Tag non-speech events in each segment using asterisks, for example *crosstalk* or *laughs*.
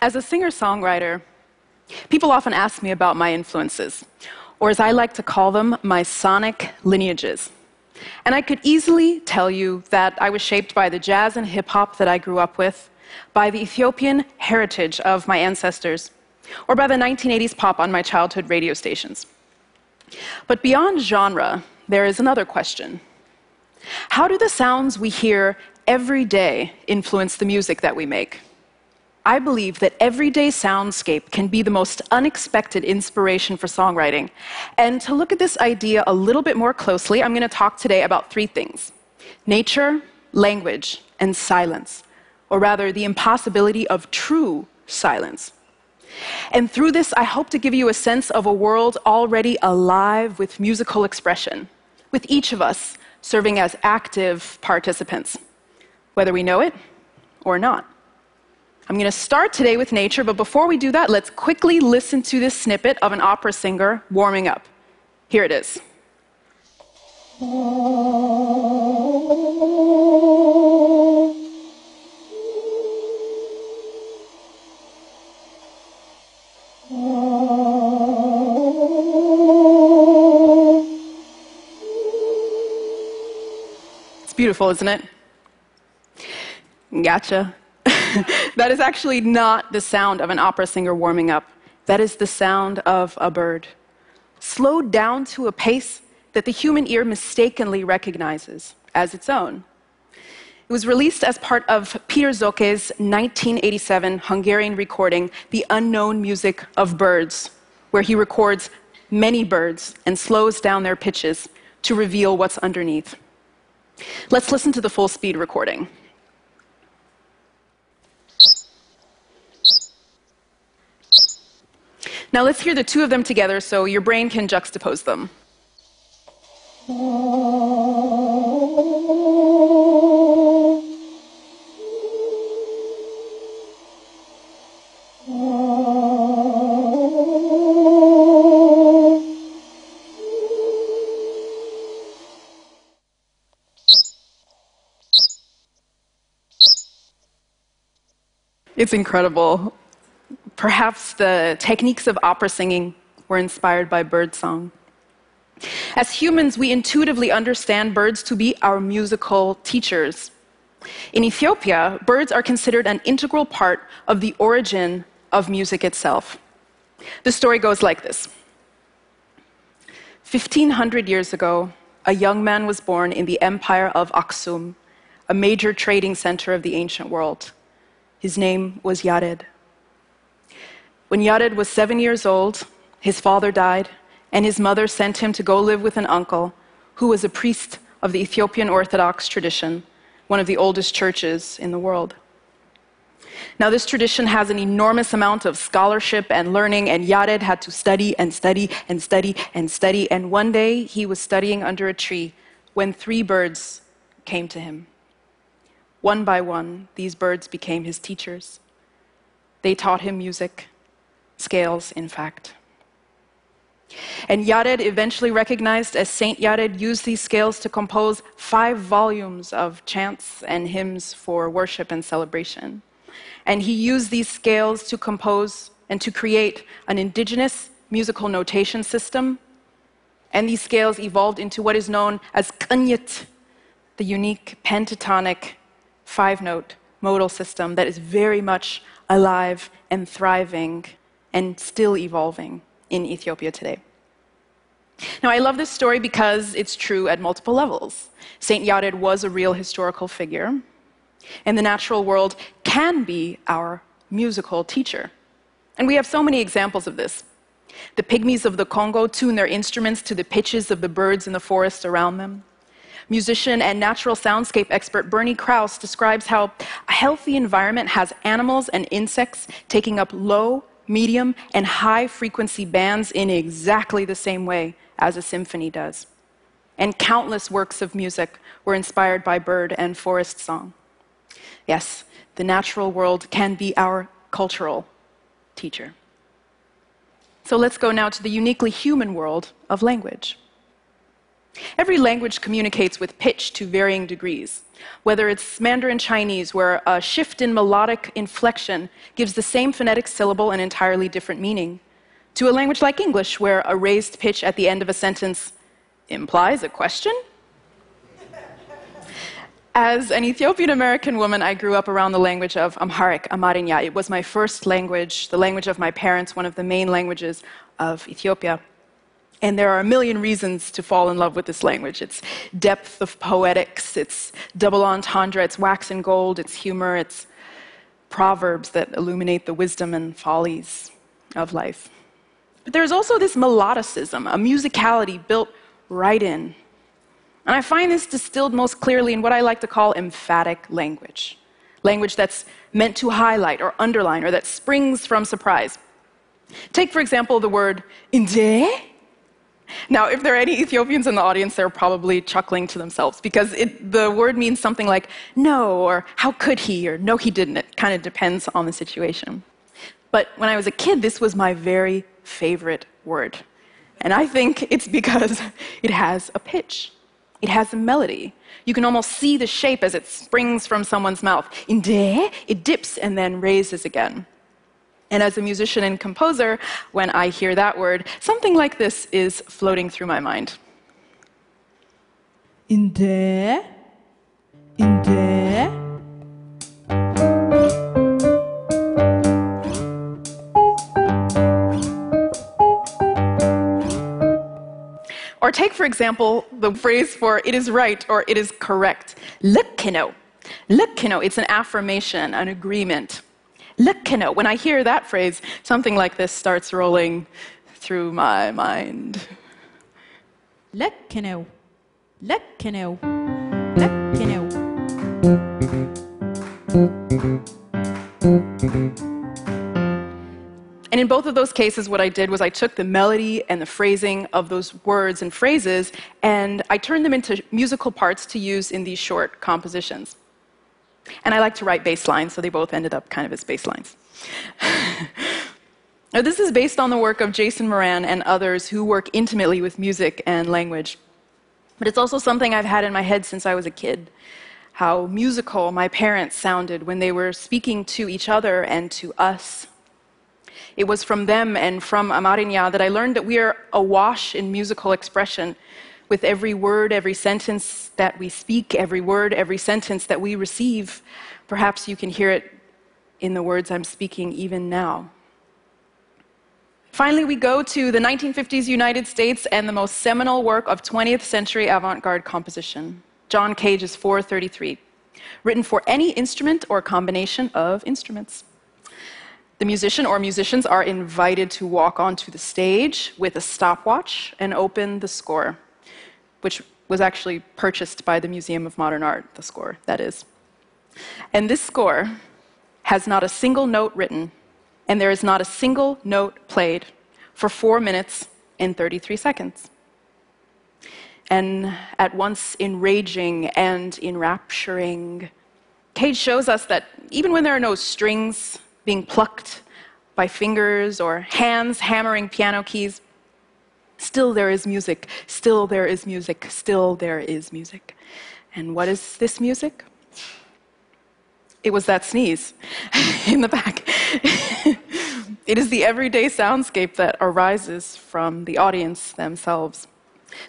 As a singer songwriter, people often ask me about my influences, or as I like to call them, my sonic lineages. And I could easily tell you that I was shaped by the jazz and hip hop that I grew up with, by the Ethiopian heritage of my ancestors, or by the 1980s pop on my childhood radio stations. But beyond genre, there is another question How do the sounds we hear every day influence the music that we make? I believe that everyday soundscape can be the most unexpected inspiration for songwriting. And to look at this idea a little bit more closely, I'm going to talk today about three things nature, language, and silence, or rather, the impossibility of true silence. And through this, I hope to give you a sense of a world already alive with musical expression, with each of us serving as active participants, whether we know it or not. I'm going to start today with nature, but before we do that, let's quickly listen to this snippet of an opera singer warming up. Here it is. It's beautiful, isn't it? Gotcha. *laughs* that is actually not the sound of an opera singer warming up. That is the sound of a bird, slowed down to a pace that the human ear mistakenly recognizes as its own. It was released as part of Peter Szőke's 1987 Hungarian recording, The Unknown Music of Birds, where he records many birds and slows down their pitches to reveal what's underneath. Let's listen to the full speed recording. Now let's hear the two of them together so your brain can juxtapose them. It's incredible. Perhaps the techniques of opera singing were inspired by birdsong. As humans, we intuitively understand birds to be our musical teachers. In Ethiopia, birds are considered an integral part of the origin of music itself. The story goes like this 1500 years ago, a young man was born in the empire of Aksum, a major trading center of the ancient world. His name was Yared. When Yared was seven years old, his father died, and his mother sent him to go live with an uncle who was a priest of the Ethiopian Orthodox tradition, one of the oldest churches in the world. Now, this tradition has an enormous amount of scholarship and learning, and Yared had to study and study and study and study. And one day he was studying under a tree when three birds came to him. One by one, these birds became his teachers. They taught him music, scales, in fact. And Yared, eventually recognized as Saint Yared, used these scales to compose five volumes of chants and hymns for worship and celebration. And he used these scales to compose and to create an indigenous musical notation system. And these scales evolved into what is known as kanyat, the unique pentatonic five note modal system that is very much alive and thriving and still evolving in Ethiopia today. Now, I love this story because it's true at multiple levels. St. Yared was a real historical figure, and the natural world can be our musical teacher. And we have so many examples of this. The pygmies of the Congo tune their instruments to the pitches of the birds in the forest around them. Musician and natural soundscape expert Bernie Krause describes how a healthy environment has animals and insects taking up low, medium, and high frequency bands in exactly the same way as a symphony does. And countless works of music were inspired by bird and forest song. Yes, the natural world can be our cultural teacher. So let's go now to the uniquely human world of language. Every language communicates with pitch to varying degrees. Whether it's Mandarin Chinese, where a shift in melodic inflection gives the same phonetic syllable an entirely different meaning, to a language like English, where a raised pitch at the end of a sentence implies a question? As an Ethiopian American woman, I grew up around the language of Amharic, Amarinya. It was my first language, the language of my parents, one of the main languages of Ethiopia. And there are a million reasons to fall in love with this language. Its depth of poetics, its double entendre, its wax and gold, its humor, its proverbs that illuminate the wisdom and follies of life. But there's also this melodicism, a musicality built right in and I find this distilled most clearly in what I like to call emphatic language language that's meant to highlight or underline or that springs from surprise. Take, for example, the word inde. Now, if there are any Ethiopians in the audience, they're probably chuckling to themselves because it, the word means something like no, or how could he, or no, he didn't. It kind of depends on the situation. But when I was a kid, this was my very favorite word. And I think it's *laughs* because it has a pitch. It has a melody. You can almost see the shape as it springs from someone's mouth. In de, it dips and then raises again. And as a musician and composer, when I hear that word, something like this is floating through my mind. In de, in de. Or take, for example, the phrase for it is right or it is correct. Lekkino. Lekkino, it's an affirmation, an agreement. Lekkino. When I hear that phrase, something like this starts rolling through my mind. Lekkino. Lekkino. Lekkino. And in both of those cases, what I did was I took the melody and the phrasing of those words and phrases and I turned them into musical parts to use in these short compositions. And I like to write bass lines, so they both ended up kind of as bass lines. *laughs* now, this is based on the work of Jason Moran and others who work intimately with music and language. But it's also something I've had in my head since I was a kid how musical my parents sounded when they were speaking to each other and to us. It was from them and from Amarinya that I learned that we are awash in musical expression with every word, every sentence that we speak, every word, every sentence that we receive. Perhaps you can hear it in the words I'm speaking even now. Finally, we go to the 1950s United States and the most seminal work of 20th century avant garde composition John Cage's 433, written for any instrument or combination of instruments. The musician or musicians are invited to walk onto the stage with a stopwatch and open the score, which was actually purchased by the Museum of Modern Art, the score, that is. And this score has not a single note written, and there is not a single note played for four minutes and 33 seconds. And at once enraging and enrapturing, Cage shows us that even when there are no strings, being plucked by fingers or hands hammering piano keys. Still there is music, still there is music, still there is music. And what is this music? It was that sneeze *laughs* in the back. *laughs* it is the everyday soundscape that arises from the audience themselves.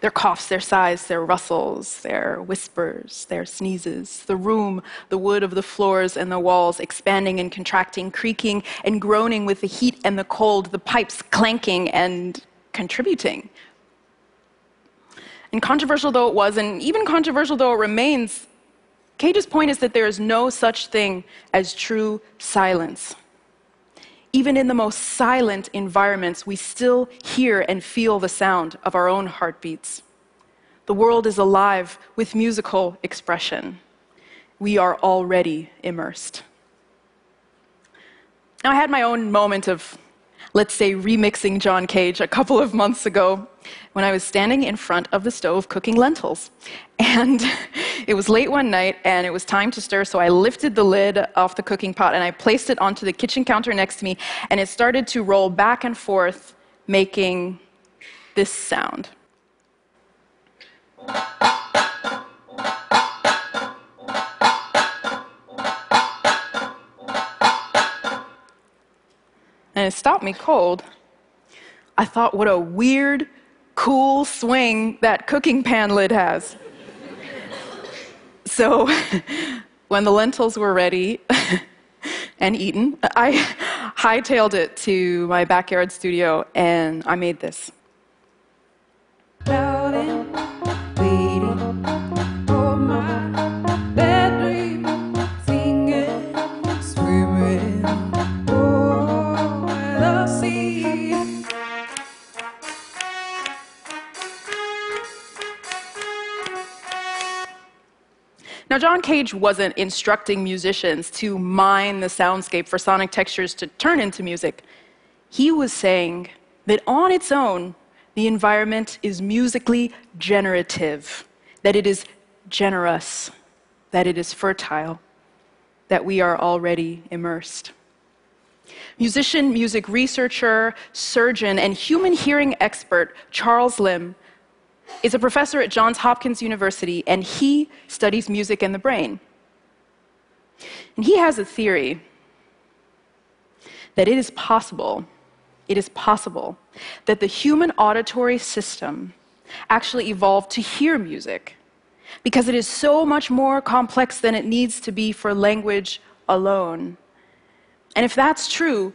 Their coughs, their sighs, their rustles, their whispers, their sneezes, the room, the wood of the floors and the walls expanding and contracting, creaking and groaning with the heat and the cold, the pipes clanking and contributing. And controversial though it was, and even controversial though it remains, Cage's point is that there is no such thing as true silence. Even in the most silent environments, we still hear and feel the sound of our own heartbeats. The world is alive with musical expression. We are already immersed. Now, I had my own moment of, let's say, remixing John Cage a couple of months ago when I was standing in front of the stove cooking lentils. And *laughs* it was late one night and it was time to stir, so I lifted the lid off the cooking pot and I placed it onto the kitchen counter next to me, and it started to roll back and forth, making this sound. And it stopped me cold. I thought, what a weird, cool swing that cooking pan lid has. so, *laughs* when the lentils were ready *laughs* and eaten, I *laughs* hightailed it to my backyard studio and I made this. Doubting, Now, John Cage wasn't instructing musicians to mine the soundscape for sonic textures to turn into music. He was saying that on its own, the environment is musically generative, that it is generous, that it is fertile, that we are already immersed. Musician, music researcher, surgeon, and human hearing expert Charles Limb is a professor at Johns Hopkins University, and he studies music and the brain. And he has a theory that it is possible, it is possible that the human auditory system actually evolved to hear music because it is so much more complex than it needs to be for language alone. And if that's true,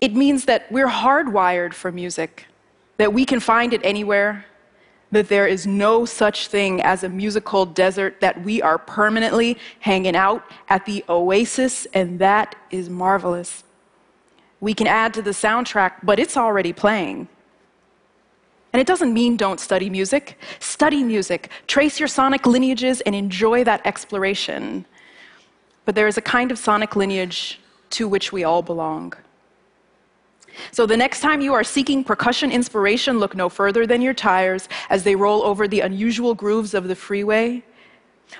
it means that we're hardwired for music, that we can find it anywhere, that there is no such thing as a musical desert, that we are permanently hanging out at the oasis, and that is marvelous. We can add to the soundtrack, but it's already playing. And it doesn't mean don't study music. Study music, trace your sonic lineages, and enjoy that exploration. But there is a kind of sonic lineage to which we all belong. So the next time you are seeking percussion inspiration, look no further than your tires as they roll over the unusual grooves of the freeway,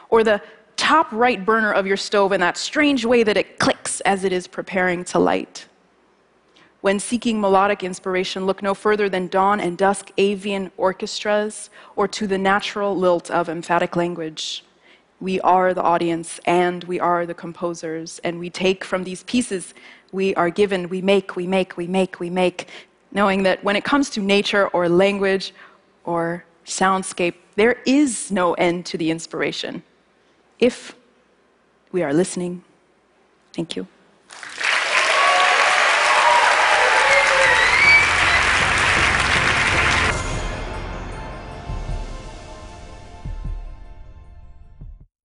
or the top right burner of your stove in that strange way that it clicks as it is preparing to light. When seeking melodic inspiration, look no further than dawn and dusk avian orchestras or to the natural lilt of emphatic language. We are the audience and we are the composers, and we take from these pieces we are given, we make, we make, we make, we make, knowing that when it comes to nature or language or soundscape, there is no end to the inspiration if we are listening. Thank you.